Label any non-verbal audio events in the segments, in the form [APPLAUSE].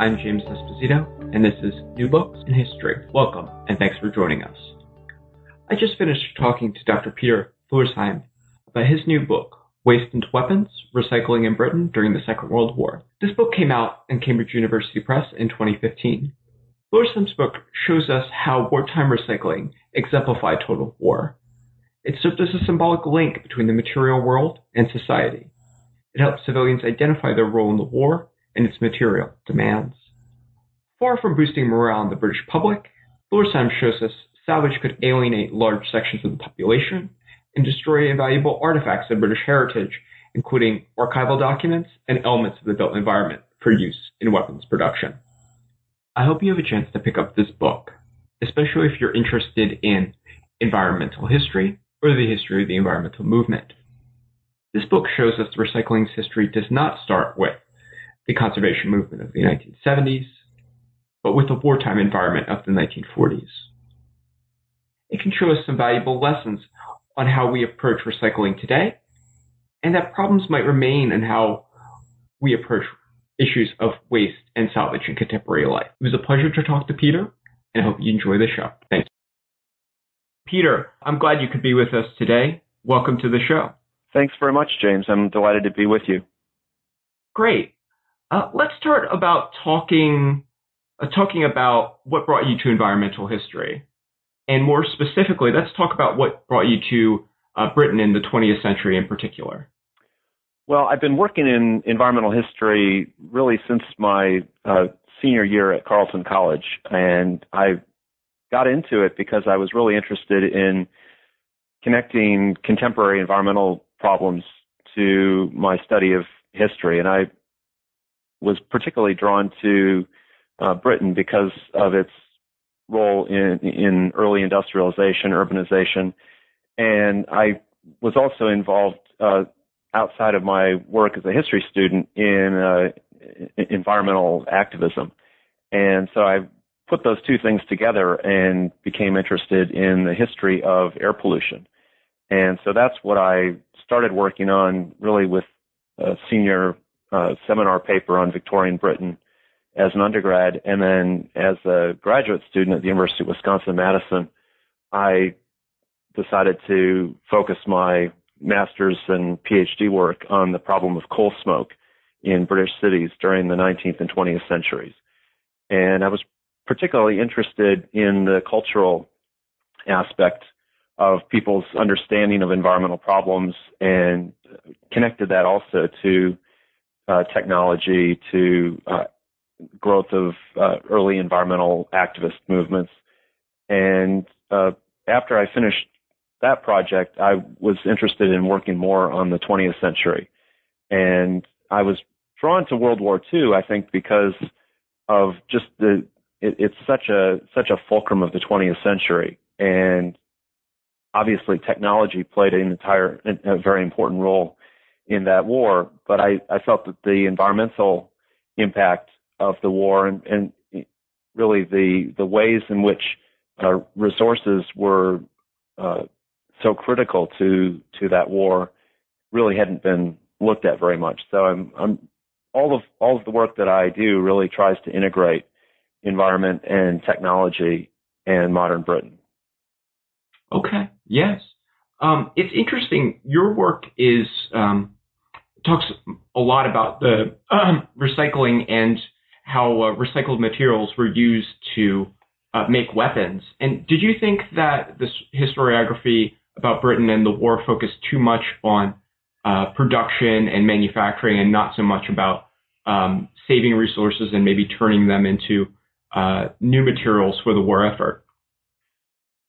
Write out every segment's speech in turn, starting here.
I'm James Esposito, and this is New Books in History. Welcome, and thanks for joining us. I just finished talking to Dr. Peter Thorsheim about his new book, Waste into Weapons Recycling in Britain During the Second World War. This book came out in Cambridge University Press in 2015. Thorsheim's book shows us how wartime recycling exemplified total war. It served as a symbolic link between the material world and society. It helped civilians identify their role in the war and its material demands. Far from boosting morale in the British public, Thorsheim shows us salvage could alienate large sections of the population and destroy invaluable artifacts of British heritage, including archival documents and elements of the built environment for use in weapons production. I hope you have a chance to pick up this book, especially if you're interested in environmental history or the history of the environmental movement. This book shows us recycling's history does not start with the conservation movement of the 1970s, but with the wartime environment of the 1940s. It can show us some valuable lessons on how we approach recycling today, and that problems might remain in how we approach issues of waste and salvage in contemporary life. It was a pleasure to talk to Peter, and I hope you enjoy the show. Thank you. Peter, I'm glad you could be with us today. Welcome to the show. Thanks very much, James. I'm delighted to be with you. Great. Uh, let's start about talking uh, talking about what brought you to environmental history, and more specifically, let's talk about what brought you to uh, Britain in the 20th century in particular. Well, I've been working in environmental history really since my uh, senior year at Carleton College, and I got into it because I was really interested in connecting contemporary environmental problems to my study of history, and I was particularly drawn to uh, Britain because of its role in, in early industrialization, urbanization, and I was also involved uh, outside of my work as a history student in uh, environmental activism, and so I put those two things together and became interested in the history of air pollution, and so that's what I started working on really with a senior uh, seminar paper on Victorian Britain as an undergrad, and then as a graduate student at the University of Wisconsin Madison, I decided to focus my master's and PhD work on the problem of coal smoke in British cities during the 19th and 20th centuries. And I was particularly interested in the cultural aspect of people's understanding of environmental problems and connected that also to uh, technology to uh, growth of uh, early environmental activist movements. And uh, after I finished that project, I was interested in working more on the 20th century. And I was drawn to World War II, I think, because of just the it, it's such a such a fulcrum of the 20th century, and obviously technology played an entire a very important role in that war, but I, I felt that the environmental impact of the war and, and really the the ways in which uh, resources were uh, so critical to to that war really hadn't been looked at very much. So I'm, I'm all of all of the work that I do really tries to integrate environment and technology and modern Britain. Okay. Yes. Um, it's interesting. Your work is um, talks a lot about the um, recycling and how uh, recycled materials were used to uh, make weapons. And did you think that this historiography about Britain and the war focused too much on uh, production and manufacturing and not so much about um, saving resources and maybe turning them into uh, new materials for the war effort?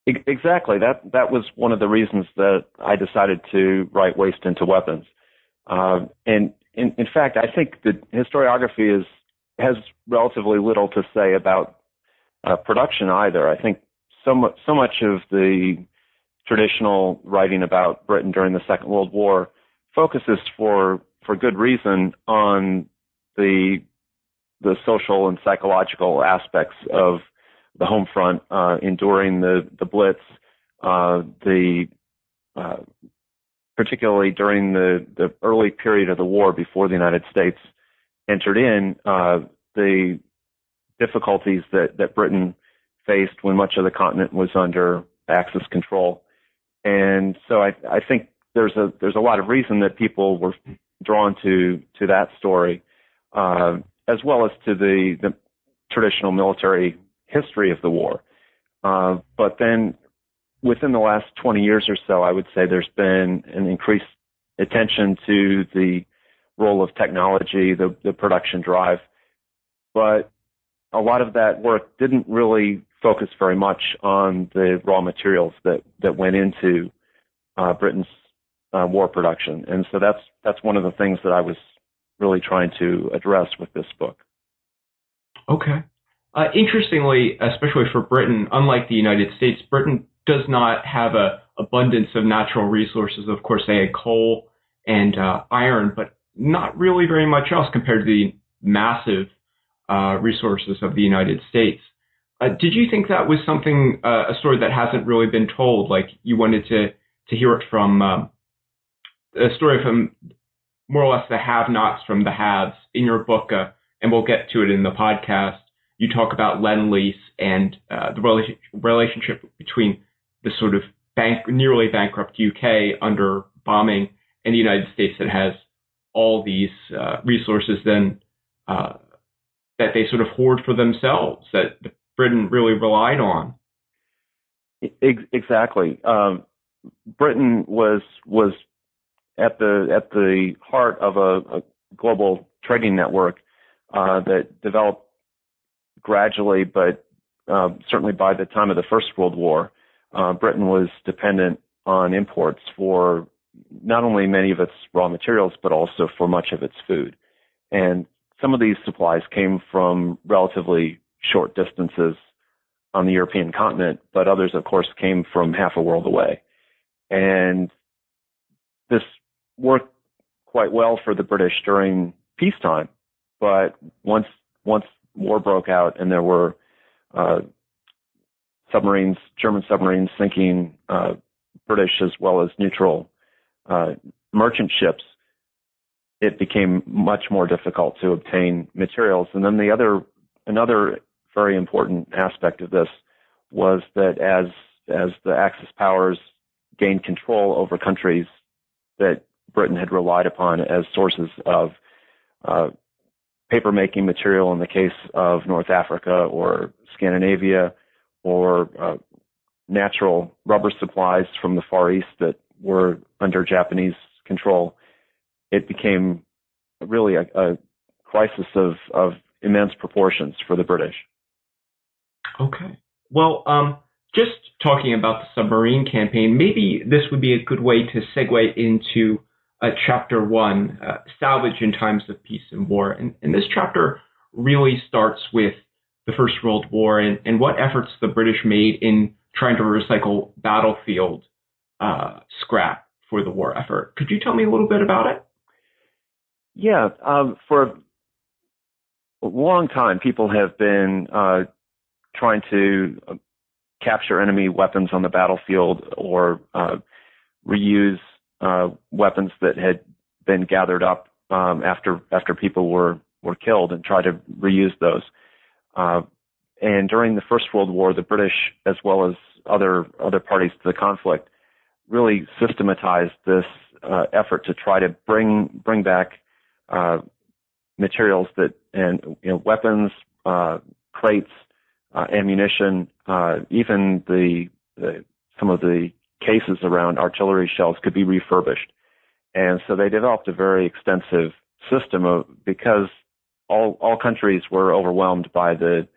Exactly. That that was one of the reasons that I decided to write Waste into Weapons. Uh, and in, in fact, I think that historiography is has relatively little to say about uh, production either. I think so much so much of the traditional writing about Britain during the Second World War focuses for for good reason on the the social and psychological aspects of the home front, uh, enduring the the Blitz, uh, the uh, particularly during the the early period of the war before the United States entered in, uh, the difficulties that that Britain faced when much of the continent was under Axis control, and so I I think there's a there's a lot of reason that people were drawn to to that story, uh, as well as to the the traditional military history of the war. Uh, but then within the last 20 years or so, I would say there's been an increased attention to the role of technology, the, the production drive. But a lot of that work didn't really focus very much on the raw materials that, that went into uh, Britain's uh, war production. And so that's, that's one of the things that I was really trying to address with this book. Okay. Uh, interestingly, especially for Britain, unlike the United States, Britain does not have a abundance of natural resources. Of course, they had coal and uh, iron, but not really very much else compared to the massive uh, resources of the United States. Uh, did you think that was something, uh, a story that hasn't really been told? Like you wanted to to hear it from um, a story from more or less the have-nots from the haves in your book, uh, and we'll get to it in the podcast you talk about lend lease and uh, the rela- relationship between the sort of bank, nearly bankrupt UK under bombing and the United States that has all these uh, resources then uh, that they sort of hoard for themselves that Britain really relied on. Exactly. Um, Britain was was at the at the heart of a, a global trading network uh, that developed gradually, but uh, certainly by the time of the First World War, uh, Britain was dependent on imports for not only many of its raw materials, but also for much of its food. And some of these supplies came from relatively short distances on the European continent, but others, of course, came from half a world away. And this worked quite well for the British during peacetime, but once once war broke out and there were uh, submarines, German submarines sinking uh, British as well as neutral uh, merchant ships, it became much more difficult to obtain materials. And then the other, another very important aspect of this was that as as the Axis powers gained control over countries that Britain had relied upon as sources of uh, paper making material in the case of North Africa or Scandinavia, or uh, natural rubber supplies from the Far East that were under Japanese control, it became really a, a crisis of, of immense proportions for the British. Okay. Well, um, just talking about the submarine campaign, maybe this would be a good way to segue into uh, chapter one, uh, salvage in times of peace and war. And, and, this chapter really starts with the First World War and, and what efforts the British made in trying to recycle battlefield uh, scrap for the war effort. Could you tell me a little bit about it? Yeah, um, for a long time, people have been uh, trying to uh, capture enemy weapons on the battlefield or uh, reuse uh, weapons that had been gathered up um, after after people were were killed and try to reuse those. Uh, and during the First World War, the British, as well as other other parties to the conflict, really systematized this uh, effort to try to bring bring back uh, materials that and you know weapons, uh, crates, uh, ammunition, uh, even the, the some of the cases around artillery shells could be refurbished. And so they developed a very extensive system of because all all countries were overwhelmed by the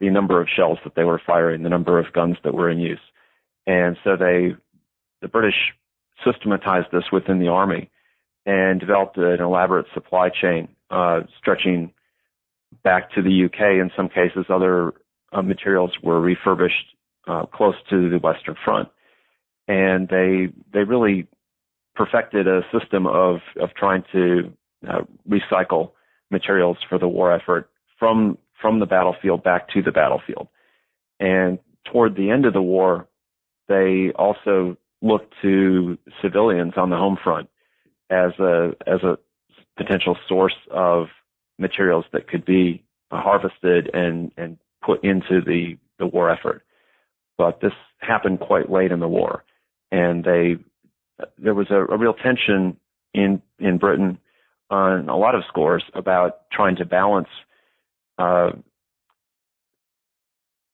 the number of shells that they were firing, the number of guns that were in use. And so they the British systematized this within the army and developed an elaborate supply chain uh, stretching back to the UK. In some cases, other uh, materials were refurbished uh, close to the Western Front, and they they really perfected a system of of trying to uh, recycle materials for the war effort from from the battlefield back to the battlefield. And toward the end of the war, they also looked to civilians on the home front as a as a potential source of materials that could be harvested and and put into the the war effort. But this happened quite late in the war, and they there was a, a real tension in in Britain on a lot of scores about trying to balance uh,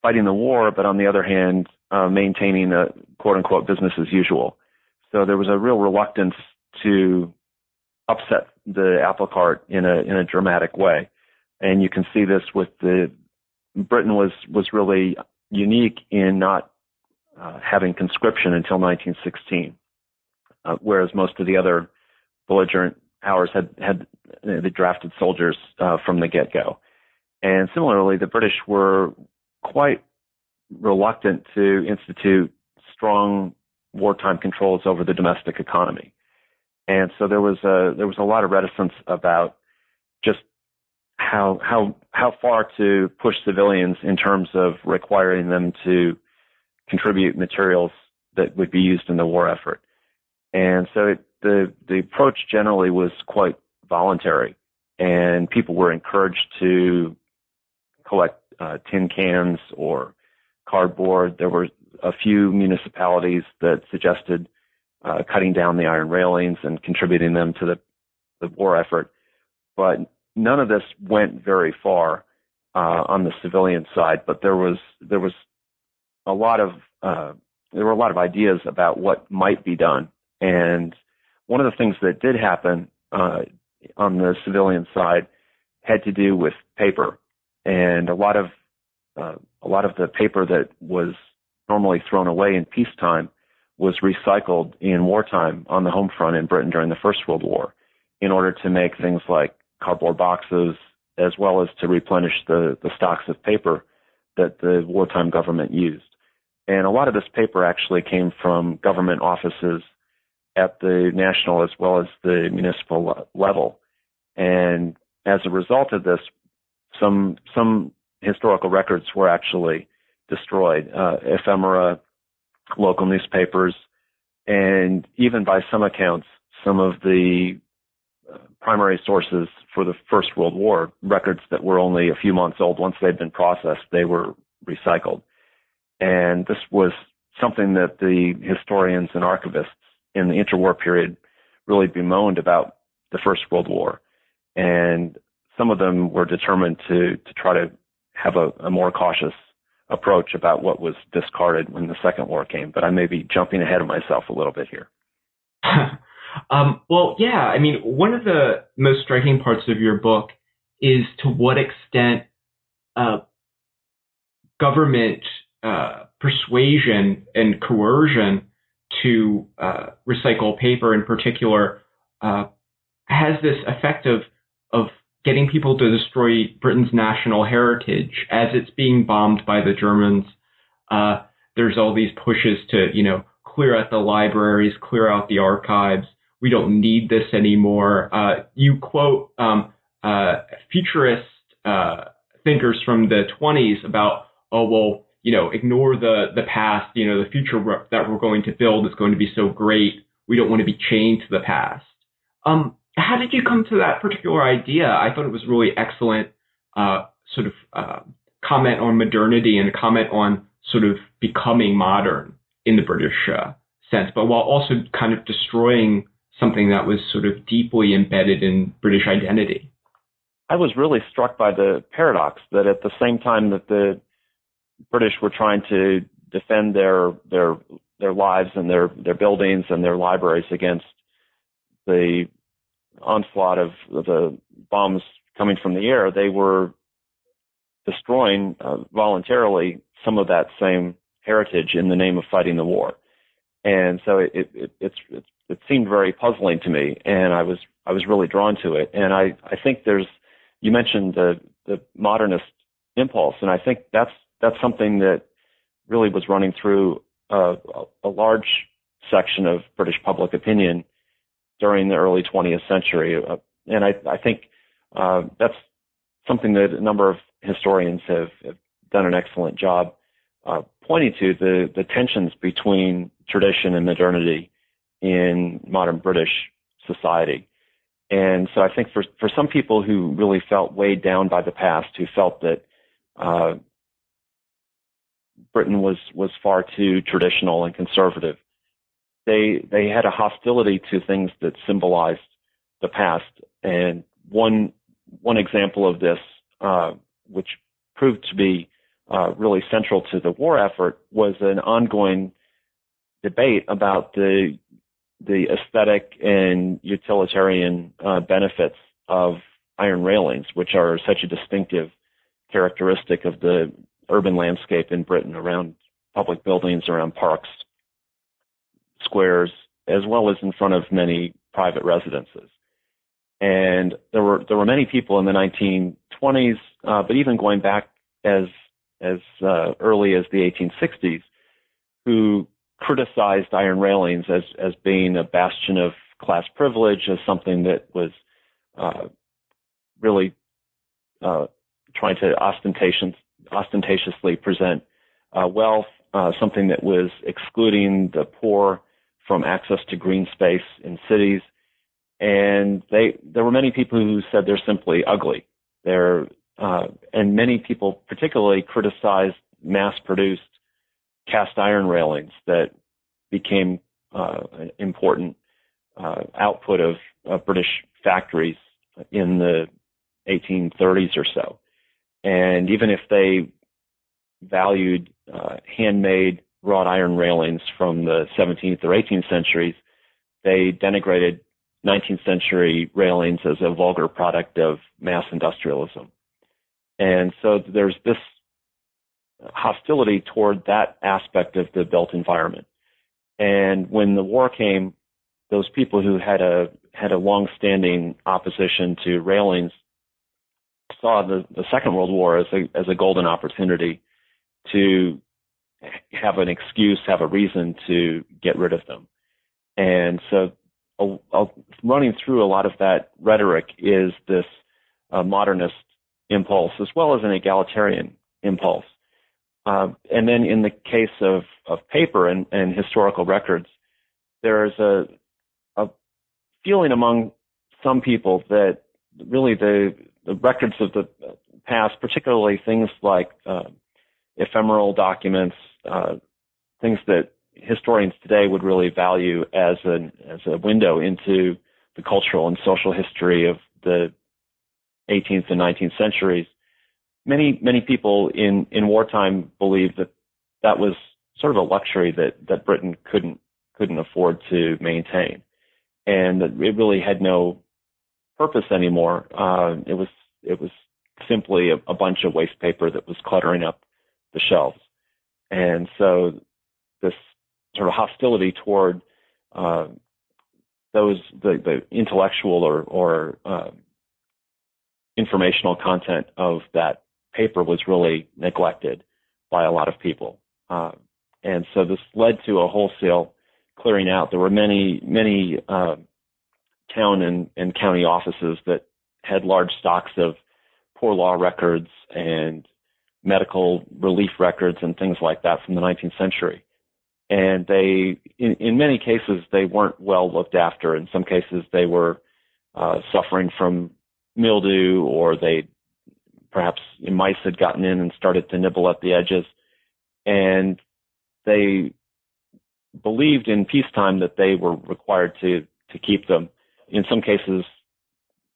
fighting the war, but on the other hand, uh, maintaining a quote unquote business as usual. So there was a real reluctance to upset the apple cart in a in a dramatic way, and you can see this with the Britain was was really unique in not uh, having conscription until 1916, uh, whereas most of the other belligerent powers had had uh, the drafted soldiers uh, from the get go. And similarly, the British were quite reluctant to institute strong wartime controls over the domestic economy. And so there was a there was a lot of reticence about just how how how far to push civilians in terms of requiring them to contribute materials that would be used in the war effort. And so it, the the approach generally was quite voluntary, and people were encouraged to collect uh, tin cans or cardboard. There were a few municipalities that suggested uh, cutting down the iron railings and contributing them to the, the war effort. But none of this went very far uh, on the civilian side. But there was there was a lot of uh, there were a lot of ideas about what might be done. And one of the things that did happen uh, on the civilian side had to do with paper and a lot of uh, a lot of the paper that was normally thrown away in peacetime was recycled in wartime on the home front in Britain during the First World War in order to make things like cardboard boxes as well as to replenish the, the stocks of paper that the wartime government used. And a lot of this paper actually came from government offices at the national as well as the municipal level. And as a result of this, some some historical records were actually destroyed, uh, ephemera, local newspapers, and even by some accounts, some of the uh, primary sources for the First World War, records that were only a few months old, once they'd been processed, they were recycled. And this was something that the historians and archivists in the interwar period really bemoaned about the First World War. And some of them were determined to to try to have a, a more cautious approach about what was discarded when the Second War came. But I may be jumping ahead of myself a little bit here. [LAUGHS] um, well, yeah. I mean, one of the most striking parts of your book is to what extent uh, government uh, persuasion and coercion to uh, recycle paper, in particular, uh, has this effect of of getting people to destroy Britain's national heritage as it's being bombed by the Germans. Uh, there's all these pushes to, you know, clear out the libraries, clear out the archives. We don't need this anymore. Uh, you quote um, uh, futurist uh, thinkers from the 20s about, oh well, you know, ignore the the past. You know, the future that we're going to build is going to be so great. We don't want to be chained to the past. Um, how did you come to that particular idea? I thought it was really excellent, uh, sort of uh, comment on modernity and comment on sort of becoming modern in the British uh, sense, but while also kind of destroying something that was sort of deeply embedded in British identity. I was really struck by the paradox that at the same time that the British were trying to defend their their their lives and their their buildings and their libraries against the onslaught of the bombs coming from the air, they were destroying uh, voluntarily some of that same heritage in the name of fighting the war. and so it it, it it's, it's it seemed very puzzling to me, and I was I was really drawn to it. And I I think there's you mentioned the the modernist impulse, and I think that's that's something that really was running through a, a large section of British public opinion during the early 20th century, uh, and I I think uh, that's something that a number of historians have, have done an excellent job uh, pointing to the the tensions between tradition and modernity in modern British society. And so I think for, for some people who really felt weighed down by the past, who felt that uh, Britain was, was far too traditional and conservative, they, they had a hostility to things that symbolized the past. And one, one example of this, uh, which proved to be uh, really central to the war effort, was an ongoing debate about the the aesthetic and utilitarian uh, benefits of iron railings, which are such a distinctive characteristic of the urban landscape in Britain around public buildings, around parks, squares, as well as in front of many private residences. And there were there were many people in the 1920s, uh, but even going back as as uh, early as the 1860s, who criticized iron railings as as being a bastion of class privilege, as something that was uh, really uh, trying to ostentation, ostentatiously present uh, wealth, uh, something that was excluding the poor from access to green space in cities. And they, there were many people who said they're simply ugly. They're, uh, and many people particularly criticized mass-produced cast iron railings that became uh, an important uh, output of, of, British factories in the 1830s or so. And even if they valued uh, handmade wrought iron railings from the 17th or 18th centuries, they denigrated 19th century railings as a vulgar product of mass industrialism. And so there's this hostility toward that aspect of the built environment. And when the war came, those people who had a had a long-standing opposition to railings saw the, the Second World War as a as a golden opportunity to have an excuse, have a reason to get rid of them. And so, running through a lot of that rhetoric is this uh, modernist impulse as well as an egalitarian impulse. Uh, and then in the case of, of paper and, and historical records, there is a, a feeling among some people that really the, the records of the past, particularly things like uh, ephemeral documents, uh, things that historians today would really value as an as a window into the cultural and social history of the 18th and 19th centuries, many many people in in wartime believed that that was sort of a luxury that that Britain couldn't couldn't afford to maintain, and that it really had no purpose anymore. Uh, it was it was simply a, a bunch of waste paper that was cluttering up the shelves, and so this sort of hostility toward uh, those the, the intellectual or or uh, informational content of that paper was really neglected by a lot of people. Uh, and so this led to a wholesale clearing out. There were many, many uh, town and, and county offices that had large stocks of poor law records and medical relief records and things like that from the 19th century. And they, in, in many cases, they weren't well looked after. In some cases, they were uh, suffering from mildew or they perhaps mice had gotten in and started to nibble at the edges. And they believed in peacetime that they were required to, to keep them. In some cases,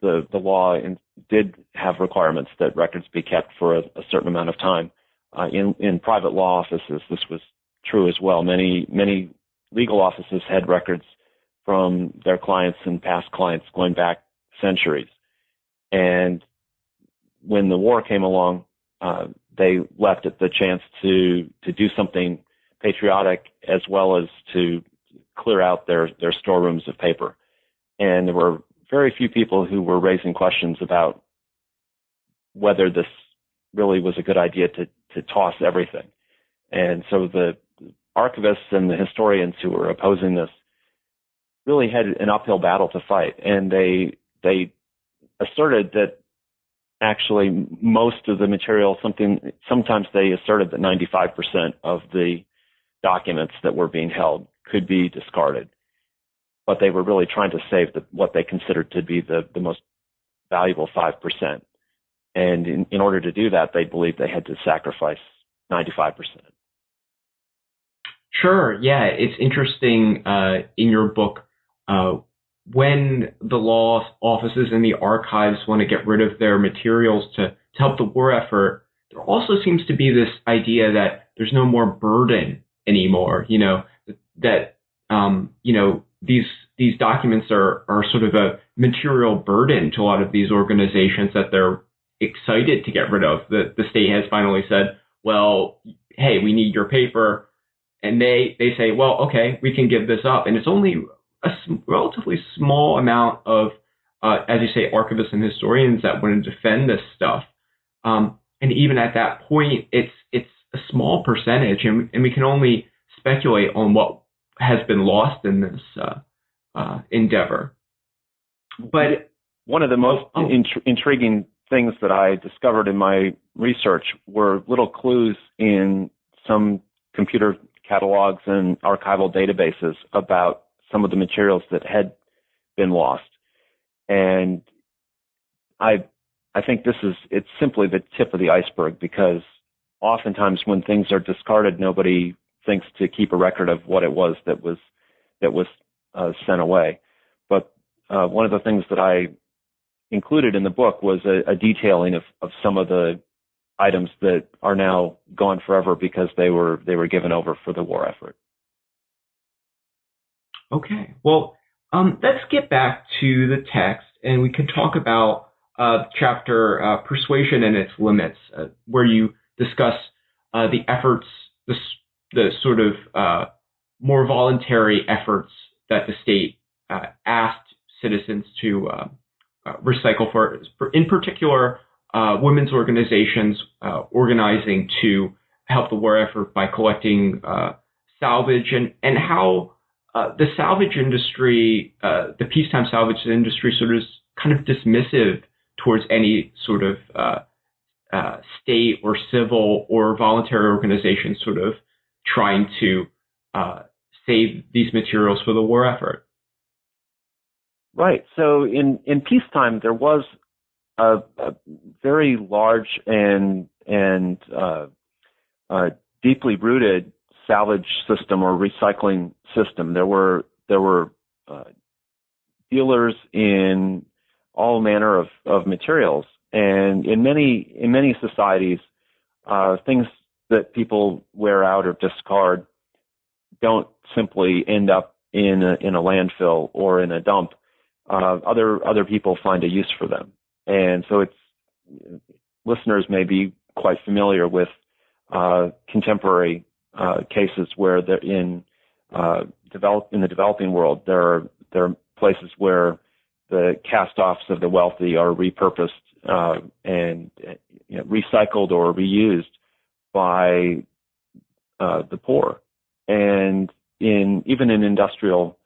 the, the law in, did have requirements that records be kept for a, a certain amount of time. Uh, in, in private law offices, this was true as well. Many, many legal offices had records from their clients and past clients going back centuries. And when the war came along, uh, they left it the chance to to do something patriotic as well as to clear out their their storerooms of paper, and there were very few people who were raising questions about whether this really was a good idea to to toss everything. And so the archivists and the historians who were opposing this really had an uphill battle to fight, and they they asserted that actually most of the material something sometimes they asserted that 95% of the documents that were being held could be discarded but they were really trying to save the, what they considered to be the, the most valuable 5% and in, in order to do that they believed they had to sacrifice 95% Sure. Yeah, it's interesting uh, in your book uh, when the law offices and the archives want to get rid of their materials to, to help the war effort, there also seems to be this idea that there's no more burden anymore. You know that um, you know these these documents are are sort of a material burden to a lot of these organizations that they're excited to get rid of. The the state has finally said, well, hey, we need your paper, and they they say, well, okay, we can give this up, and it's only a relatively small amount of, uh, as you say, archivists and historians that want to defend this stuff. Um, and even at that point, it's it's a small percentage, and, and we can only speculate on what has been lost in this uh, uh, endeavor. But one of the most oh. int- intriguing things that I discovered in my research were little clues in some computer catalogs and archival databases about some of the materials that had been lost. And I, I think this is, it's simply the tip of the iceberg because oftentimes when things are discarded, nobody thinks to keep a record of what it was that was, that was uh, sent away. But uh, one of the things that I included in the book was a, a detailing of, of some of the items that are now gone forever because they were they were given over for the war effort. Okay. Well, um, let's get back to the text, and we can talk about uh, chapter uh, persuasion and its limits, uh, where you discuss uh, the efforts, the, the sort of uh, more voluntary efforts that the state uh, asked citizens to recycle for, in particular, women's organizations organizing to help the war effort by collecting salvage, and and how uh, the salvage industry, uh, the peacetime salvage industry, sort of is kind of dismissive towards any sort of uh, uh, state or civil or voluntary organization sort of trying to uh, save these materials for the war effort. Right. So in in peacetime, there was a, a very large and and deeply rooted salvage system or recycling system. There were there were uh, dealers in all manner of, of materials, and in many in many societies, uh, things that people wear out or discard don't simply end up in a, in a landfill or in a dump. Uh, other other people find a use for them, and so it's listeners may be quite familiar with uh, contemporary uh, cases where they're in uh, develop in the developing world. There are there are places where the cast-offs of the wealthy are repurposed uh, and you know, recycled or reused by uh, the poor. And in even in industrial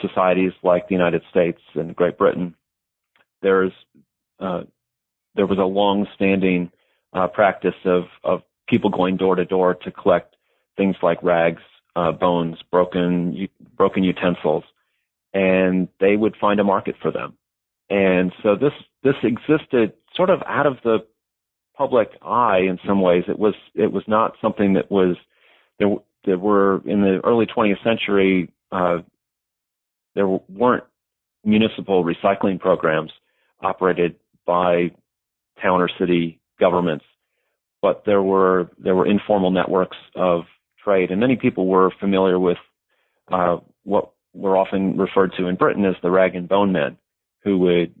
societies like the United States and Great Britain, there's uh, there was a long-standing uh, practice of of people going door to door to collect things like rags, uh, bones, broken broken utensils, and they would find a market for them. And so this this existed sort of out of the public eye in some ways. It was it was not something that was there. There were in the early 20th century. Uh, there weren't municipal recycling programs operated by town or city governments, but there were there were informal networks of trade. And many people were familiar with uh, what were often referred to in Britain as the rag and bone men, who would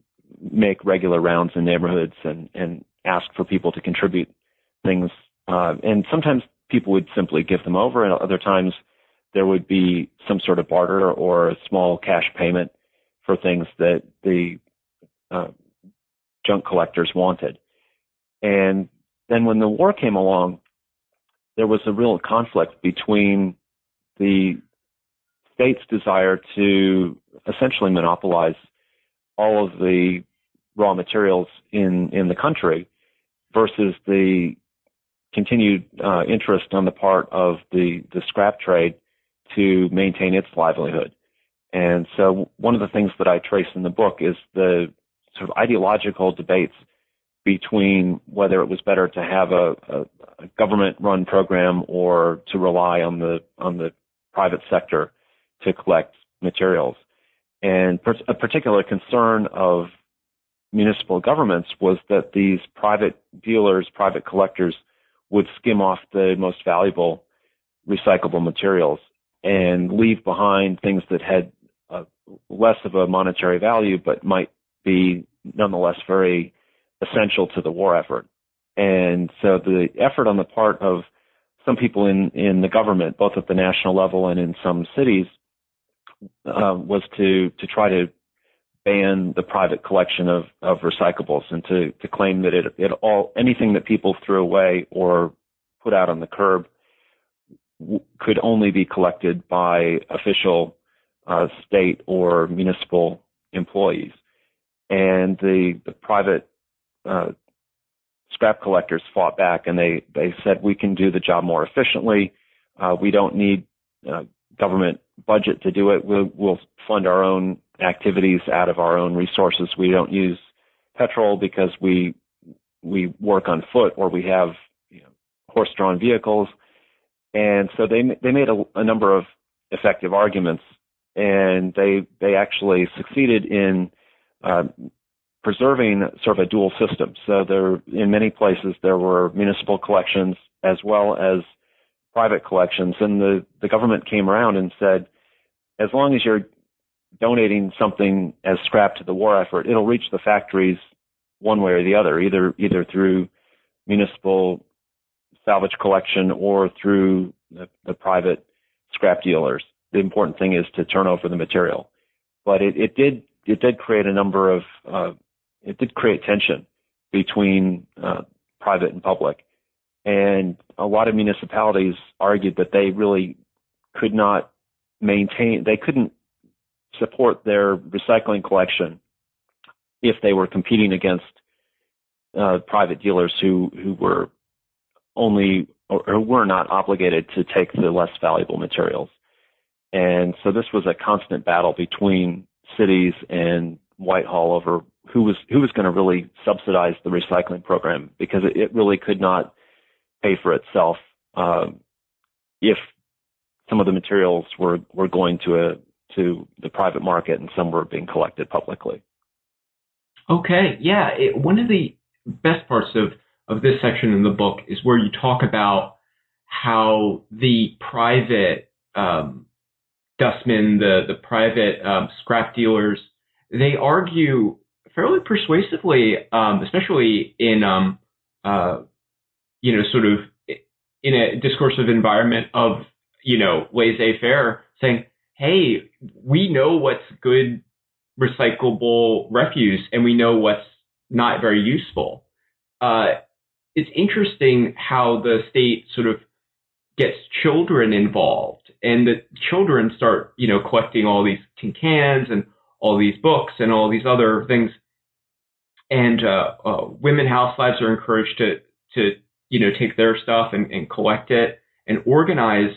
make regular rounds in neighborhoods and, and ask for people to contribute things. Uh, and sometimes people would simply give them over, and other times there would be some sort of barter or a small cash payment for things that the uh, junk collectors wanted. And then when the war came along, there was a real conflict between the state's desire to essentially monopolize all of the raw materials in, in the country versus the continued uh, interest on the part of the, the scrap trade to maintain its livelihood. And so one of the things that I trace in the book is the sort of ideological debates between whether it was better to have a, a, a government run program or to rely on the on the private sector to collect materials. And a particular concern of municipal governments was that these private dealers, private collectors would skim off the most valuable recyclable materials and leave behind things that had uh, less of a monetary value but might be nonetheless very essential to the war effort. And so the effort on the part of some people in, in the government, both at the national level and in some cities, uh, was to, to try to ban the private collection of, of recyclables and to, to claim that it, it all, anything that people threw away or put out on the curb w- could only be collected by official uh, state or municipal employees. And the, the private uh, scrap collectors fought back and they, they said, we can do the job more efficiently. Uh, we don't need uh, government budget to do it. We'll, we'll fund our own activities out of our own resources. We don't use petrol because we we work on foot or we have you know, horse-drawn vehicles, and so they they made a, a number of effective arguments, and they they actually succeeded in uh, preserving sort of a dual system. So there, in many places, there were municipal collections as well as private collections, and the the government came around and said, as long as you're donating something as scrap to the war effort, it'll reach the factories one way or the other, either either through municipal salvage collection or through the, the private scrap dealers. The important thing is to turn over the material. But it, it did it did create a number of uh, it did create tension between uh, private and public, and a lot of municipalities argued that they really could not maintain they couldn't support their recycling collection if they were competing against uh, private dealers who who were only or, were not obligated to take the less valuable materials. And so this was a constant battle between cities and Whitehall over who was who was going to really subsidize the recycling program because it, it really could not pay for itself um, if some of the materials were were going to a to the private market and some were being collected publicly. Okay, yeah. It, one of the best parts of, of this section in the book is where you talk about how the private um, dustmen, the, the private um, scrap dealers, they argue fairly persuasively, um, especially in, um, uh, you know, sort of in a discursive environment of, you know, laissez-faire, saying, hey, we know what's good recyclable refuse and we know what's not very useful. Uh, it's interesting how the state sort of gets children involved and the children start, you know, collecting all these tin cans and all these books and all these other things. And uh, uh, women housewives are encouraged to, to, you know, take their stuff and, and collect it and organize.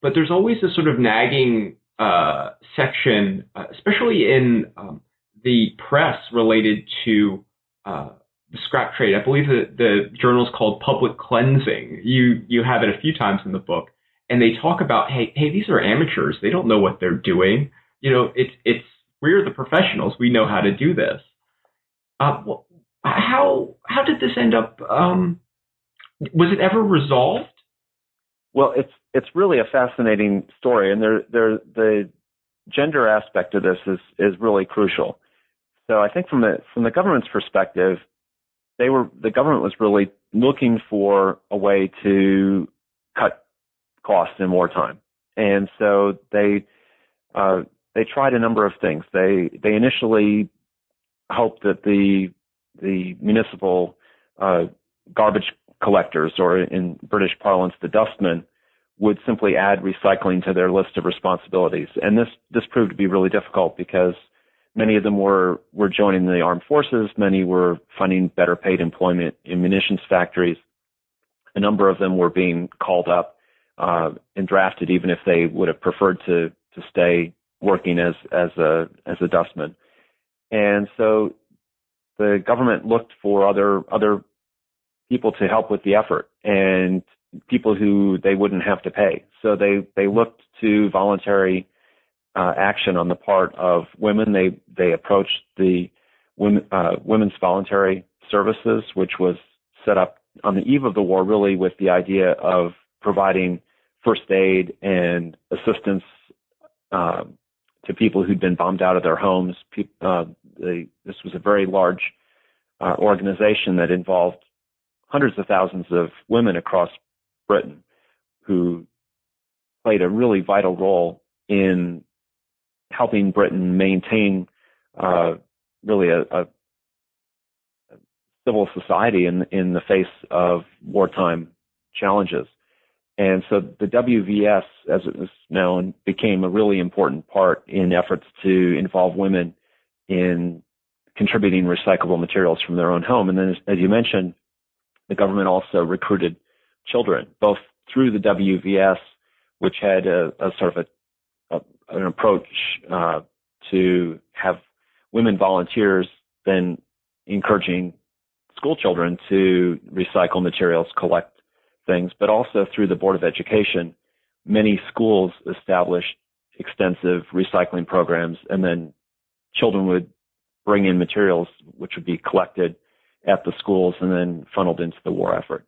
But there's always this sort of nagging uh, section, uh, especially in um, the press related to uh, the scrap trade. I believe that the journal is called Public Cleansing. You you have it a few times in the book, and they talk about hey hey these are amateurs. They don't know what they're doing. You know it's it's we're the professionals. We know how to do this. Uh, well, how how did this end up? Um, was it ever resolved? Well, it's it's really a fascinating story, and there there the gender aspect of this is is really crucial. So I think from the from the government's perspective, they were the government was really looking for a way to cut costs in wartime, and so they uh, they tried a number of things. They they initially hoped that the the municipal uh, garbage collectors, or in British parlance, the dustmen, would simply add recycling to their list of responsibilities. And this this proved to be really difficult because many of them were were joining the armed forces, many were finding better paid employment in munitions factories. A number of them were being called up uh, and drafted, even if they would have preferred to to stay working as as a as a dustman. And so the government looked for other other people to help with the effort and people who they wouldn't have to pay. So they they looked to voluntary uh, action on the part of women. They they approached the women, uh, women's voluntary services, which was set up on the eve of the war, really with the idea of providing first aid and assistance um, to people who'd been bombed out of their homes. Uh, they, this was a very large uh, organization that involved hundreds of thousands of women across Britain who played a really vital role in helping Britain maintain uh, really a, a, civil society in in the face of wartime challenges. And so the WVS, as it was known, became a really important part in efforts to involve women in contributing recyclable materials from their own home. And then, as, as you mentioned, the government also recruited children, both through the WVS, which had a, a sort of a, a an approach uh, to have women volunteers then encouraging school children to recycle materials, collect things, but also through the Board of Education, many schools established extensive recycling programs, and then children would bring in materials which would be collected at the schools and then funneled into the war effort.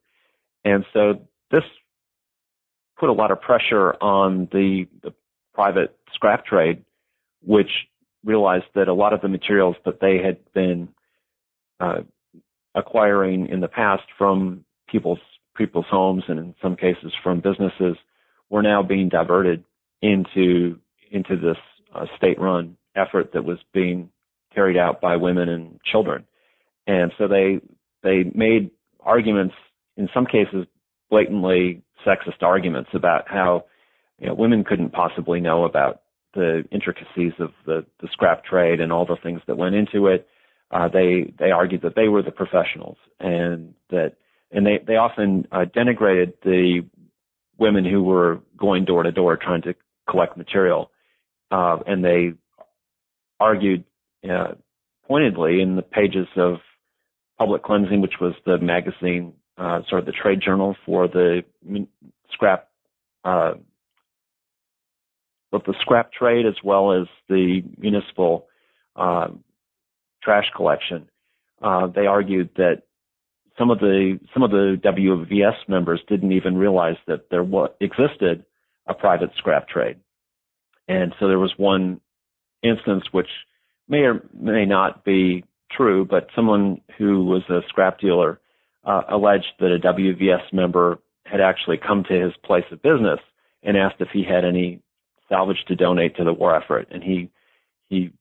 And so this put a lot of pressure on the, the private scrap trade, which realized that a lot of the materials that they had been uh, acquiring in the past from people's people's homes and in some cases from businesses were now being diverted into into this uh, state-run effort that was being carried out by women and children. And so they they made arguments in some cases blatantly sexist arguments about how you know women couldn't possibly know about the intricacies of the, the scrap trade and all the things that went into it. Uh, they they argued that they were the professionals and that and they they often uh, denigrated the women who were going door to door trying to collect material, uh, and they argued uh, pointedly in the pages of Public Cleansing, which was the magazine, uh, sort of the trade journal for the scrap, uh, both the scrap trade as well as the municipal uh, trash collection. Uh, they argued that some of the some of the WVS members didn't even realize that there was, existed a private scrap trade, and so there was one instance which may or may not be true, but someone who was a scrap dealer uh, alleged that a WVS member had actually come to his place of business and asked if he had any salvage to donate to the war effort, and he he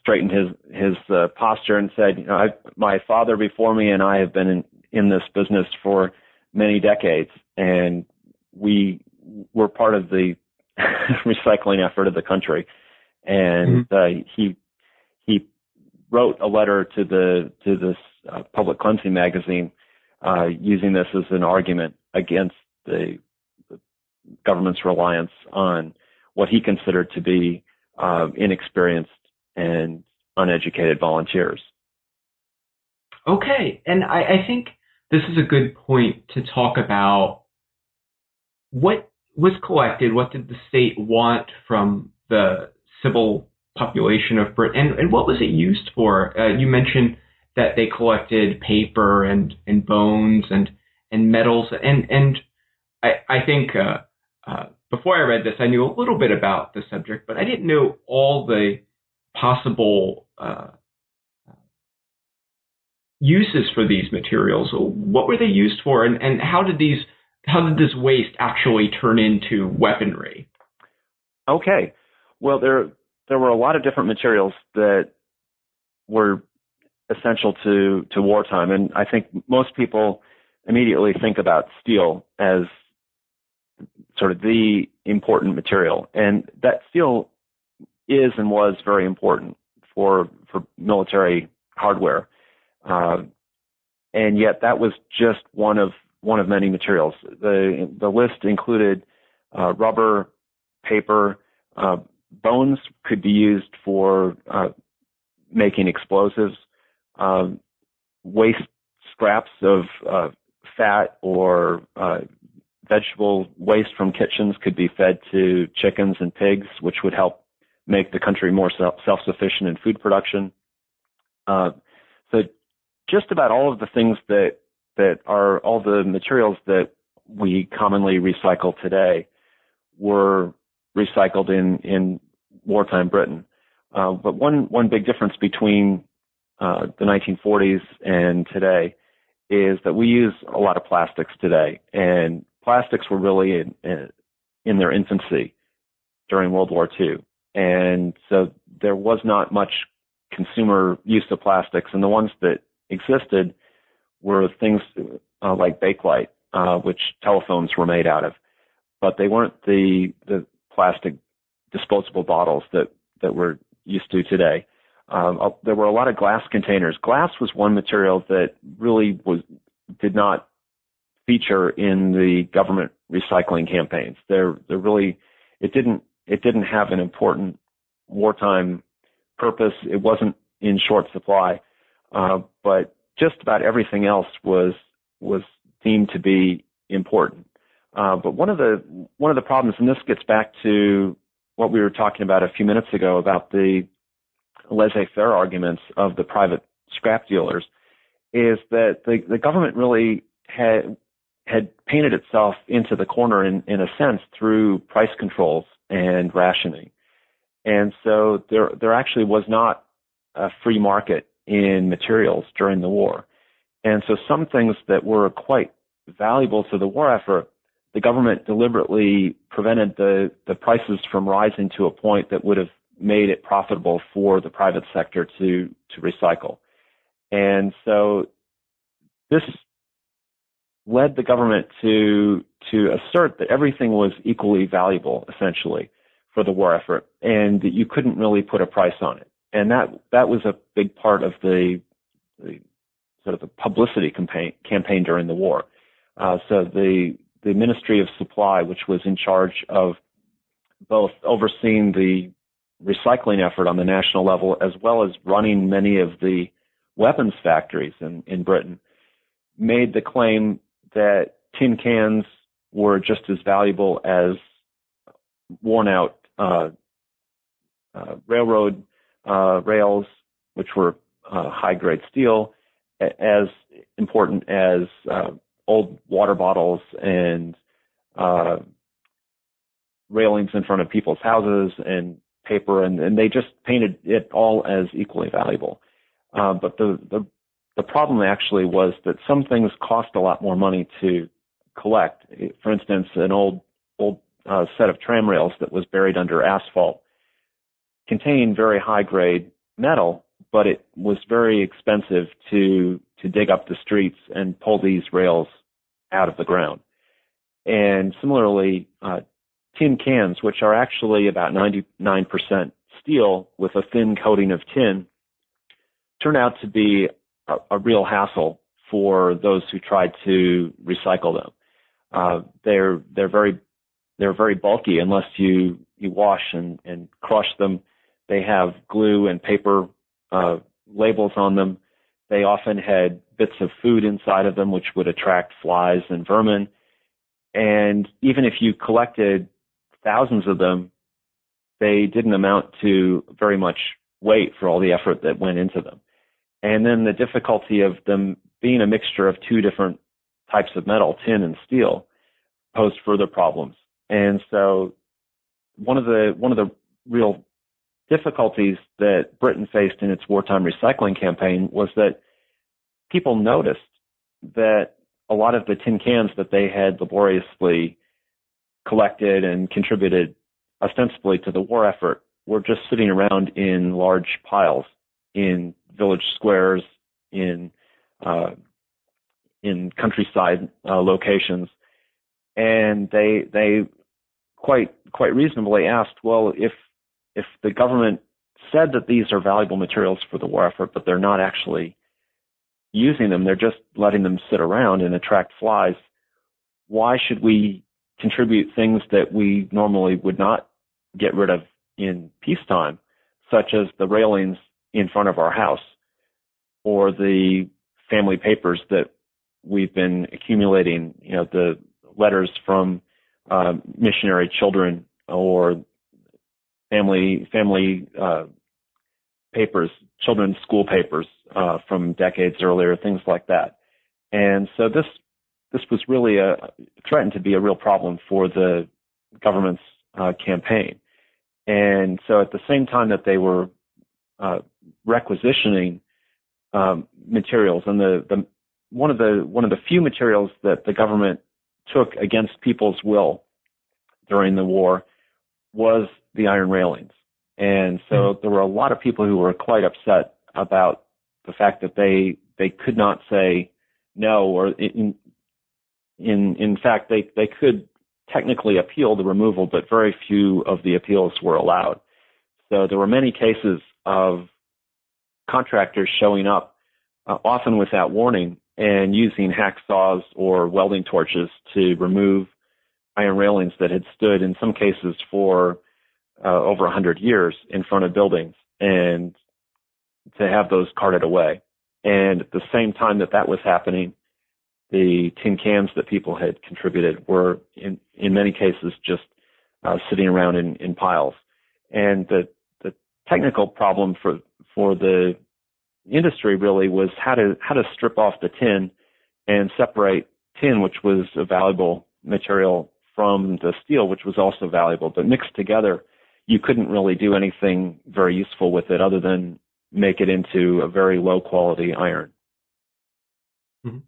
straightened his his uh, posture and said, you know, I, my father before me and I have been in, in this business for many decades, and we were part of the [LAUGHS] recycling effort of the country. And mm-hmm. uh, he he wrote a letter to the to this uh, public cleansing magazine uh, using this as an argument against the, the government's reliance on what he considered to be uh, inexperienced and uneducated volunteers. Okay, and I, I think this is a good point to talk about what was collected, what did the state want from the civil population of Britain, and, and what was it used for? Uh, you mentioned that they collected paper and, and bones and and metals, and and I, I think uh, uh, before I read this, I knew a little bit about the subject, but I didn't know all the possible uh, uses for these materials. What were they used for, and, and how did these how did this waste actually turn into weaponry? Okay, well there there were a lot of different materials that were essential to to wartime, and I think most people immediately think about steel as sort of the important material, and that steel is and was very important for for military hardware, uh, and yet that was just one of one of many materials. the The list included uh, rubber, paper, uh, bones could be used for uh, making explosives, um, waste scraps of uh, fat or uh, vegetable waste from kitchens could be fed to chickens and pigs, which would help make the country more self sufficient in food production. Uh, so, just about all of the things that that are all the materials that we commonly recycle today were recycled in in wartime Britain. Uh, but one one big difference between uh, the 1940s and today is that we use a lot of plastics today, and plastics were really in, in their infancy during World War II, and so there was not much consumer use of plastics, and the ones that existed were things uh, like Bakelite, uh, which telephones were made out of, but they weren't the the plastic disposable bottles that that we're used to today. Um, uh, there were a lot of glass containers. Glass was one material that really was did not feature in the government recycling campaigns. There, there really it didn't it didn't have an important wartime purpose. It wasn't in short supply, uh, but just about everything else was was deemed to be important. Uh, but one of the one of the problems, and this gets back to what we were talking about a few minutes ago about the laissez-faire arguments of the private scrap dealers, is that the, the government really had had painted itself into the corner in, in a sense through price controls and rationing. And so there there actually was not a free market in materials during the war. And so some things that were quite valuable to the war effort, the government deliberately prevented the, the prices from rising to a point that would have made it profitable for the private sector to, to recycle. And so this led the government to, to assert that everything was equally valuable, essentially, for the war effort, and that you couldn't really put a price on it. And that, that was a big part of the, the sort of the publicity campaign, campaign during the war. Uh, so the, the Ministry of Supply, which was in charge of both overseeing the recycling effort on the national level, as well as running many of the weapons factories in, in Britain, made the claim that tin cans were just as valuable as worn out uh, uh, railroad uh, rails, which were uh, high grade steel, as important as uh, old water bottles and uh, railings in front of people's houses and paper, and, and they just painted it all as equally valuable. Uh, but the, the the problem actually was that some things cost a lot more money to collect. For instance, an old old uh, set of tram rails that was buried under asphalt contained very high grade metal, but it was very expensive to to dig up the streets and pull these rails out of the ground. And similarly, uh, tin cans, which are actually about 99% steel with a thin coating of tin, turn out to be a, a real hassle for those who try to recycle them. Uh, they're they're very they're very bulky unless you you wash and, and crush them. They have glue and paper uh, labels on them. They often had bits of food inside of them, which would attract flies and vermin. And even if you collected thousands of them, they didn't amount to very much weight for all the effort that went into them. And then the difficulty of them being a mixture of two different types of metal, tin and steel, posed further problems. And so one of the one of the real difficulties that Britain faced in its wartime recycling campaign was that people noticed that a lot of the tin cans that they had laboriously collected and contributed ostensibly to the war effort were just sitting around in large piles in village squares, in uh, in countryside uh, locations, and they they quite quite reasonably asked, well, if if the government said that these are valuable materials for the war effort, but they're not actually using them, they're just letting them sit around and attract flies. Why should we contribute things that we normally would not get rid of in peacetime, such as the railings in front of our house or the family papers that we've been accumulating, you know, the letters from uh, missionary children or family family uh, papers, children's school papers uh, from decades earlier, things like that. And so this this was really a threatened to be a real problem for the government's uh, campaign. And so at the same time that they were uh, requisitioning um, materials, and the, the one of the one of the few materials that the government took against people's will during the war was the iron railings. And so mm-hmm. there were a lot of people who were quite upset about the fact that they they could not say no, or in in in fact they they could technically appeal the removal, but very few of the appeals were allowed. So there were many cases of contractors showing up, uh, often without warning, and using hacksaws or welding torches to remove iron railings that had stood in some cases for uh, over 100 years in front of buildings and to have those carted away. And at the same time that that was happening, the tin cans that people had contributed were in, in many cases just uh, sitting around in, in piles. And the, the technical problem for, for the industry really was how to, how to strip off the tin and separate tin, which was a valuable material from the steel, which was also valuable, but mixed together, you couldn't really do anything very useful with it other than make it into a very low quality iron. Mm-hmm.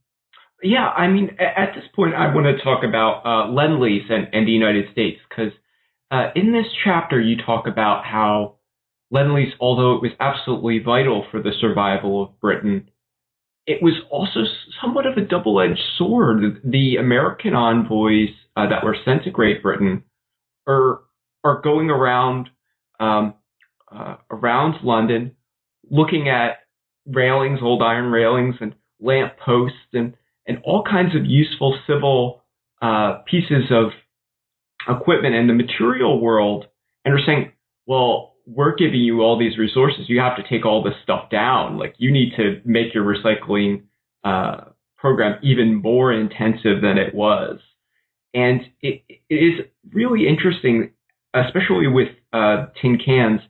Yeah, I mean, at this point, I want to talk about uh, Lend Lease and, and the United States because uh, in this chapter, you talk about how Lend Lease, although it was absolutely vital for the survival of Britain, it was also somewhat of a double edged sword. The American envoys uh, that were sent to Great Britain are, are going around, um, uh, around London looking at railings, old iron railings, and lamp posts, and and all kinds of useful civil uh, pieces of equipment in the material world, and are saying, well, we're giving you all these resources. You have to take all this stuff down. Like you need to make your recycling uh, program even more intensive than it was. And it, it is really interesting, especially with uh, tin cans,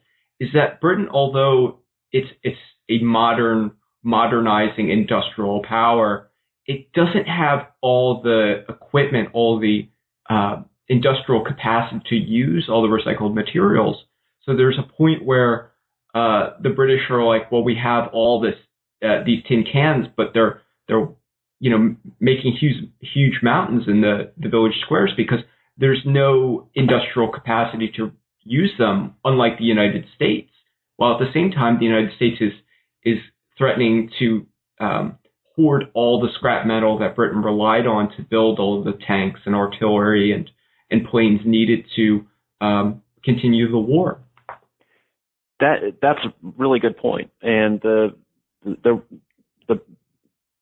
is that Britain, although it's it's a modern, modernizing industrial power, it doesn't have all the equipment, all the uh, industrial capacity to use all the recycled materials. So there's a point where uh, the British are like, well, we have all this uh, these tin cans, but they're they're you know making huge huge mountains in the the village squares because there's no industrial capacity to use them, unlike the United States. While at the same time, the United States is is threatening to um, hoard all the scrap metal that Britain relied on to build all of the tanks and artillery and, and planes needed to um, continue the war. That that's a really good point. and the the the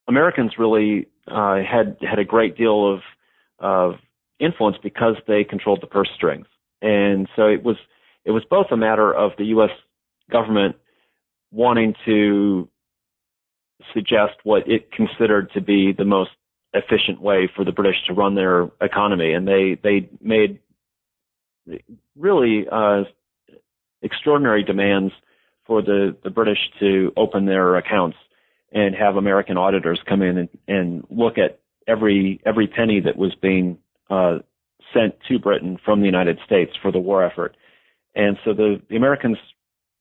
Americans really uh, had had a great deal of of influence because they controlled the purse strings, and so it was it was both a matter of the U.S. government wanting to suggest what it considered to be the most efficient way for the British to run their economy, and they they made really uh, extraordinary demands for the the British to open their accounts and have American auditors come in and, and look at every every penny that was being uh, sent to Britain from the United States for the war effort. And so the, the Americans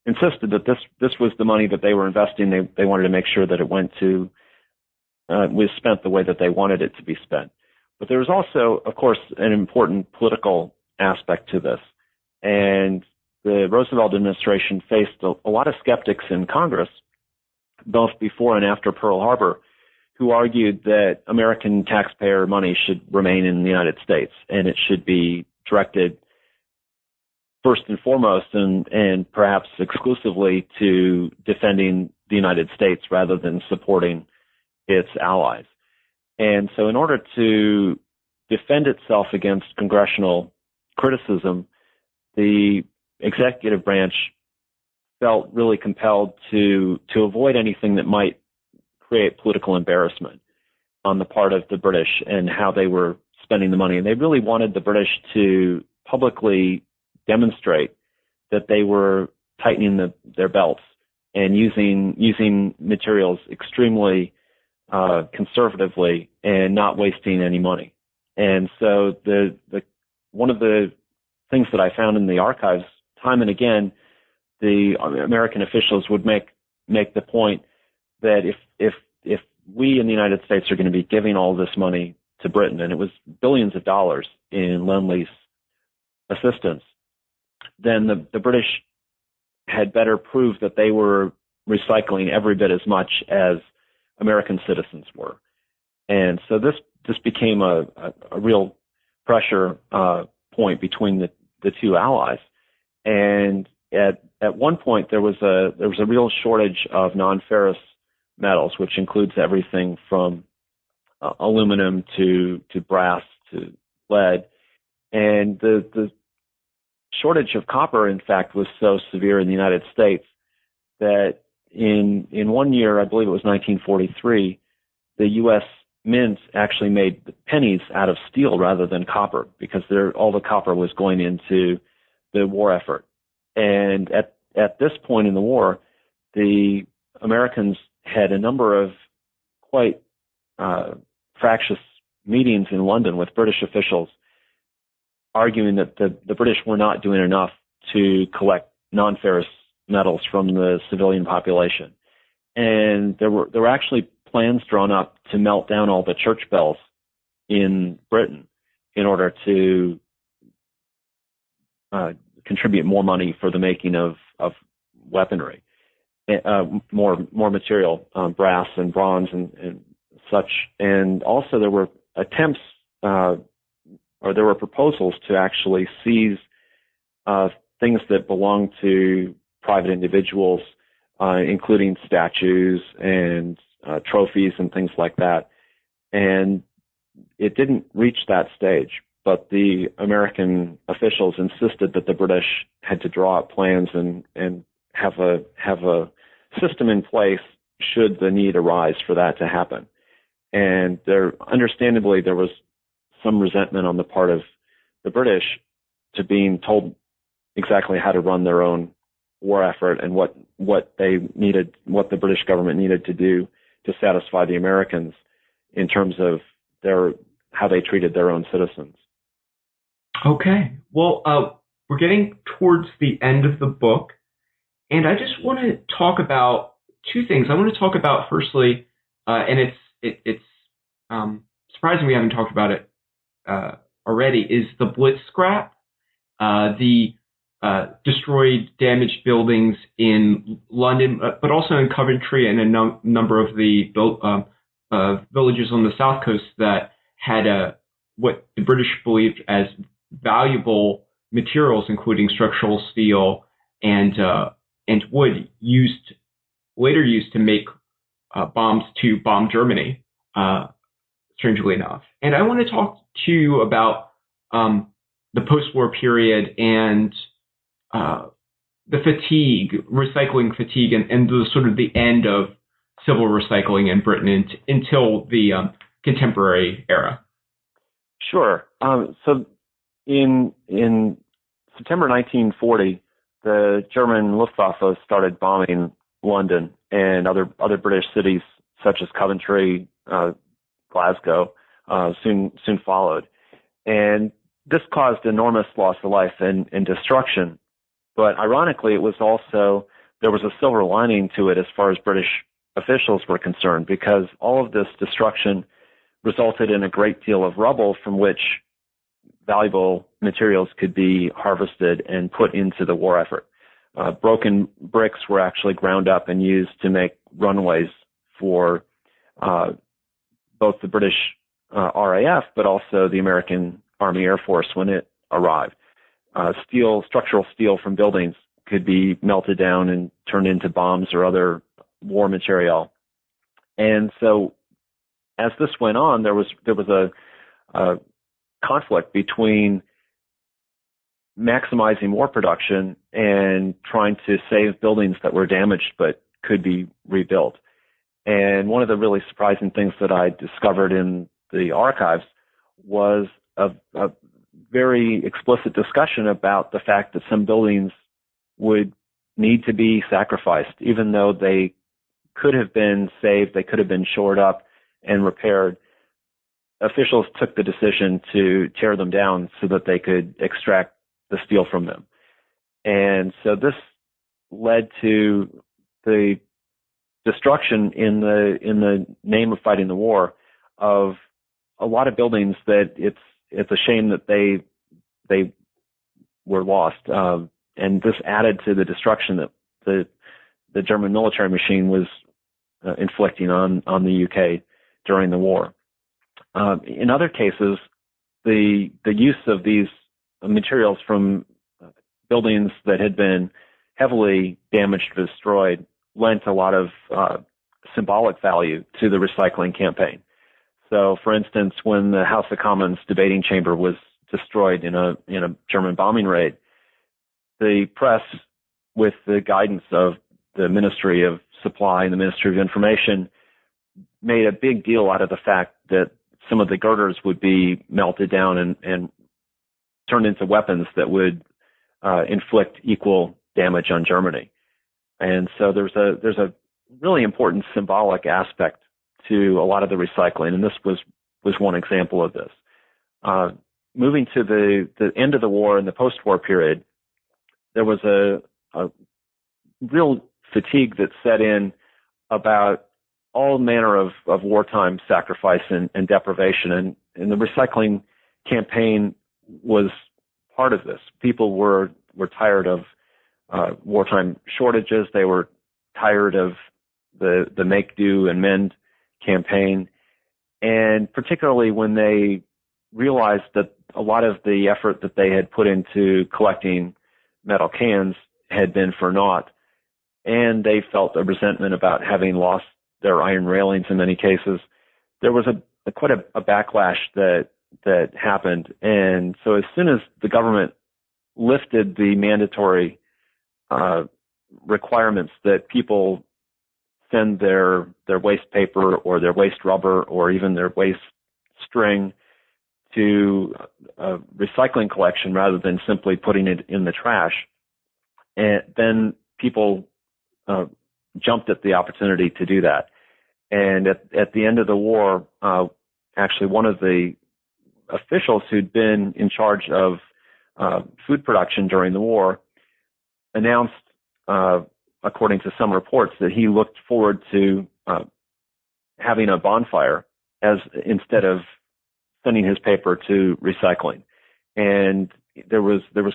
insisted that this this was the money that they were investing. They they wanted to make sure that it went to uh, was spent the way that they wanted it to be spent. But there was also, of course, an important political aspect to this. And the Roosevelt administration faced a, a lot of skeptics in Congress, both before and after Pearl Harbor, who argued that American taxpayer money should remain in the United States and it should be directed first and foremost and, and perhaps exclusively to defending the United States rather than supporting its allies. And so in order to defend itself against congressional criticism, the executive branch felt really compelled to to avoid anything that might create political embarrassment on the part of the British and how they were spending the money. And they really wanted the British to publicly demonstrate that they were tightening the, their belts and using using materials extremely uh, conservatively and not wasting any money. And so the the one of the things that I found in the archives time and again, the American officials would make make the point that if if if we in the United States are going to be giving all this money to Britain, and it was billions of dollars in lend lease assistance, then the, the British had better prove that they were recycling every bit as much as American citizens were. And so this this became a, a, a real pressure uh, point between the, the two allies. And at at one point there was a there was a real shortage of non-ferrous metals, which includes everything from uh, aluminum to to brass to lead. And the the shortage of copper, in fact, was so severe in the United States that in in one year, I believe it was 1943, the U.S. Mint actually made pennies out of steel rather than copper because all the copper was going into the war effort. And at at this point in the war, the Americans had a number of quite uh, fractious meetings in London with British officials arguing that the, the British were not doing enough to collect non-ferrous metals from the civilian population. And there were there were actually plans drawn up to melt down all the church bells in Britain in order to uh, contribute more money for the making of of weaponry, uh, more more material, um, brass and bronze and, and, such. And also there were attempts, uh, or there were proposals to actually seize uh, things that belong to private individuals, uh, including statues and uh, trophies and things like that. And it didn't reach that stage, but the American officials insisted that the British had to draw up plans and, and have a have a system in place should the need arise for that to happen. And there, understandably, there was some resentment on the part of the British to being told exactly how to run their own war effort and what what they needed, what the British government needed to do to satisfy the Americans in terms of their how they treated their own citizens. Okay, well, uh, we're getting towards the end of the book, and I just want to talk about two things. I want to talk about firstly, uh, and it's it, it's um, surprising we haven't talked about it uh, already, is the Blitz scrap, uh, the uh, destroyed, damaged buildings in London, uh, but also in Coventry and a num- number of the um, uh, villages on the south coast that had a what the British believed as valuable materials, including structural steel and uh, and wood, used later used to make uh, bombs to bomb Germany. strangely enough, and I want to talk to you about um, the post-war period and uh, the fatigue, recycling fatigue, and, and, the sort of the end of civil recycling in Britain in, until the um, contemporary era? Sure. Um, so in in September 1940, the German Luftwaffe started bombing London and other other British cities such as Coventry, uh, Glasgow, uh, soon soon followed, and this caused enormous loss of life and, and destruction. But ironically, it was also there was a silver lining to it as far as British officials were concerned because all of this destruction resulted in a great deal of rubble from which valuable materials could be harvested and put into the war effort. Uh, broken bricks were actually ground up and used to make runways for uh, both the British uh, RAF, but also the American Army Air Force when it arrived. Uh, steel, structural steel from buildings could be melted down and turned into bombs or other war material. And so, as this went on, there was there was a, a conflict between maximizing war production and trying to save buildings that were damaged but could be rebuilt. And one of the really surprising things that I discovered in the archives was a, a very explicit discussion about the fact that some buildings would need to be sacrificed, even though they could have been saved, they could have been shored up and repaired. Officials took the decision to tear them down so that they could extract the steel from them. And so this led to the destruction in the in the name of fighting the war of a lot of buildings that it's it's a shame that they they were lost um, and this added to the destruction that the the German military machine was uh, inflicting on on the UK during the war. Uh, in other cases, the the use of these materials from uh, buildings that had been heavily damaged or destroyed lent a lot of uh, symbolic value to the recycling campaign. So, for instance, when the House of Commons debating chamber was destroyed in a in a German bombing raid, the press, with the guidance of the Ministry of Supply and the Ministry of Information, made a big deal out of the fact that some of the girders would be melted down and, and turned into weapons that would uh, inflict equal damage on Germany. And so there's a there's a really important symbolic aspect to a lot of the recycling, and this was was one example of this. Uh, moving to the the end of the war and the post-war period, there was a, a real fatigue that set in about all manner of, of wartime sacrifice and, and deprivation, and, and the recycling campaign was part of this. People were were tired of uh, wartime shortages. They were tired of the the make do and mend campaign, and particularly when they realized that a lot of the effort that they had put into collecting metal cans had been for naught, and they felt a resentment about having lost their iron railings in many cases. There was a, a quite a, a backlash that that happened, and so as soon as the government lifted the mandatory uh, requirements that people send their their waste paper or their waste rubber or even their waste string to a recycling collection rather than simply putting it in the trash. And then people uh, jumped at the opportunity to do that. And at, at the end of the war, uh, actually one of the officials who'd been in charge of uh, food production during the war announced, uh, according to some reports, that he looked forward to uh, having a bonfire as instead of sending his paper to recycling. And there was there was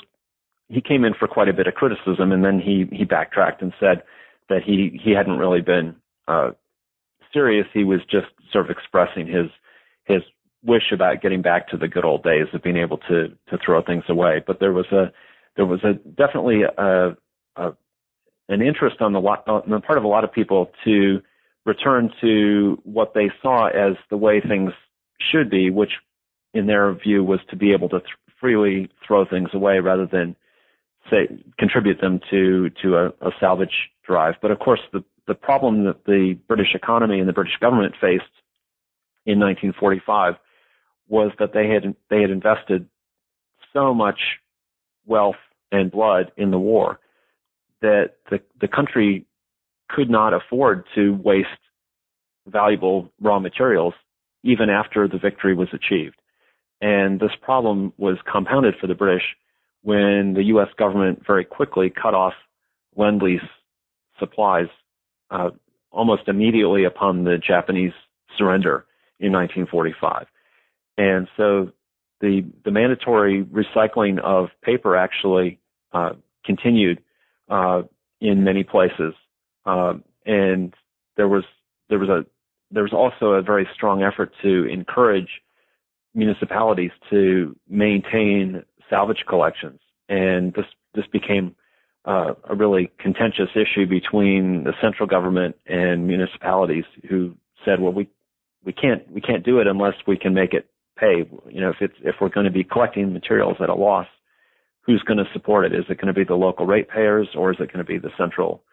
he came in for quite a bit of criticism, and then he he backtracked and said that he he hadn't really been uh, serious. He was just sort of expressing his his wish about getting back to the good old days of being able to to throw things away. But there was a there was a definitely a, a an interest on the on the part of a lot of people to return to what they saw as the way things should be, which in their view was to be able to th- freely throw things away rather than say contribute them to to a, a salvage drive. But of course, the the problem that the British economy and the British government faced in 1945 was that they had they had invested so much wealth and blood in the war that the the country could not afford to waste valuable raw materials even after the victory was achieved. And this problem was compounded for the British when the U.S. government very quickly cut off lend lease supplies uh, almost immediately upon the Japanese surrender in 1945. And so the the mandatory recycling of paper actually uh, continued uh, in many places, uh, and there was there was a there was also a very strong effort to encourage municipalities to maintain salvage collections, and this this became uh, a really contentious issue between the central government and municipalities, who said, "Well, we we can't we can't do it unless we can make it pay. You know, if it's if we're going to be collecting materials at a loss, who's going to support it? Is it going to be the local ratepayers or is it going to be the central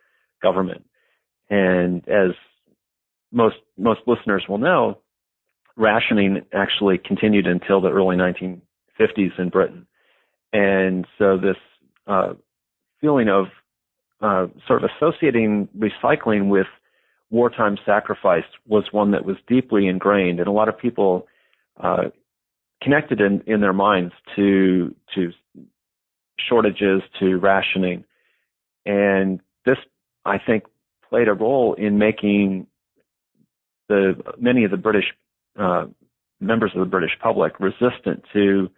government?" And as most most listeners will know, rationing actually continued until the early 1950s in Britain, and so this uh, feeling of uh, sort of associating recycling with wartime sacrifice was one that was deeply ingrained, and a lot of people uh, connected in, in their minds to to shortages, to rationing, and this I think played a role in making the many of the British uh, members of the British public resistant to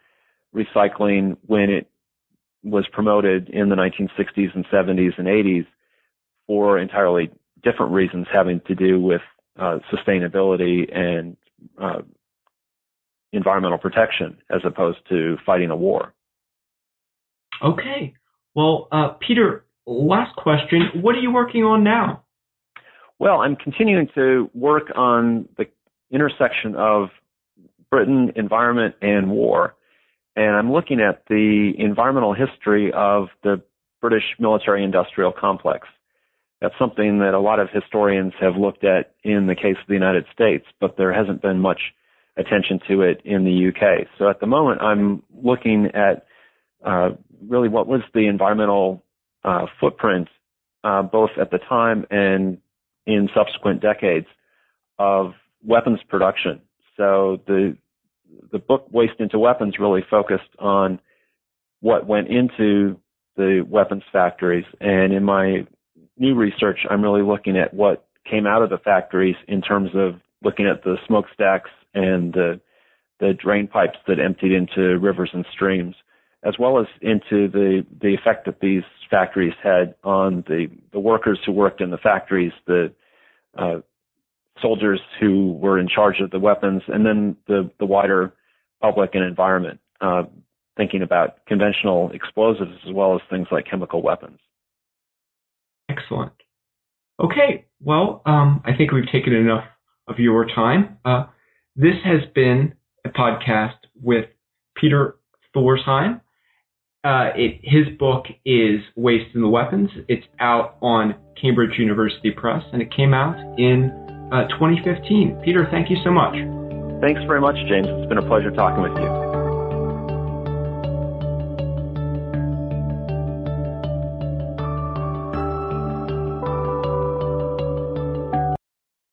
recycling when it was promoted in the 1960s and 70s and 80s for entirely different reasons having to do with uh, sustainability and uh, environmental protection as opposed to fighting a war. Okay. Well, uh, Peter, last question. What are you working on now? Well, I'm continuing to work on the intersection of Britain, environment, and war. And I'm looking at the environmental history of the British military industrial complex. That's something that a lot of historians have looked at in the case of the United States, but there hasn't been much attention to it in the UK. So at the moment, I'm looking at uh, really what was the environmental uh, footprint, uh, both at the time and in subsequent decades, of weapons production. So the the book Waste into Weapons really focused on what went into the weapons factories, and in my new research, I'm really looking at what came out of the factories in terms of looking at the smokestacks and the the drain pipes that emptied into rivers and streams, as well as into the the effect that these factories had on the the workers who worked in the factories, the uh, soldiers who were in charge of the weapons, and then the the wider public and environment, uh, thinking about conventional explosives as well as things like chemical weapons. Excellent. Okay, well, um, I think we've taken enough of your time. Uh, this has been a podcast with Peter Thorsheim. Uh, it, his book is Waste in the Weapons. It's out on Cambridge University Press, and it came out in Uh, 2015. Peter, thank you so much. Thanks very much, James. It's been a pleasure talking with you.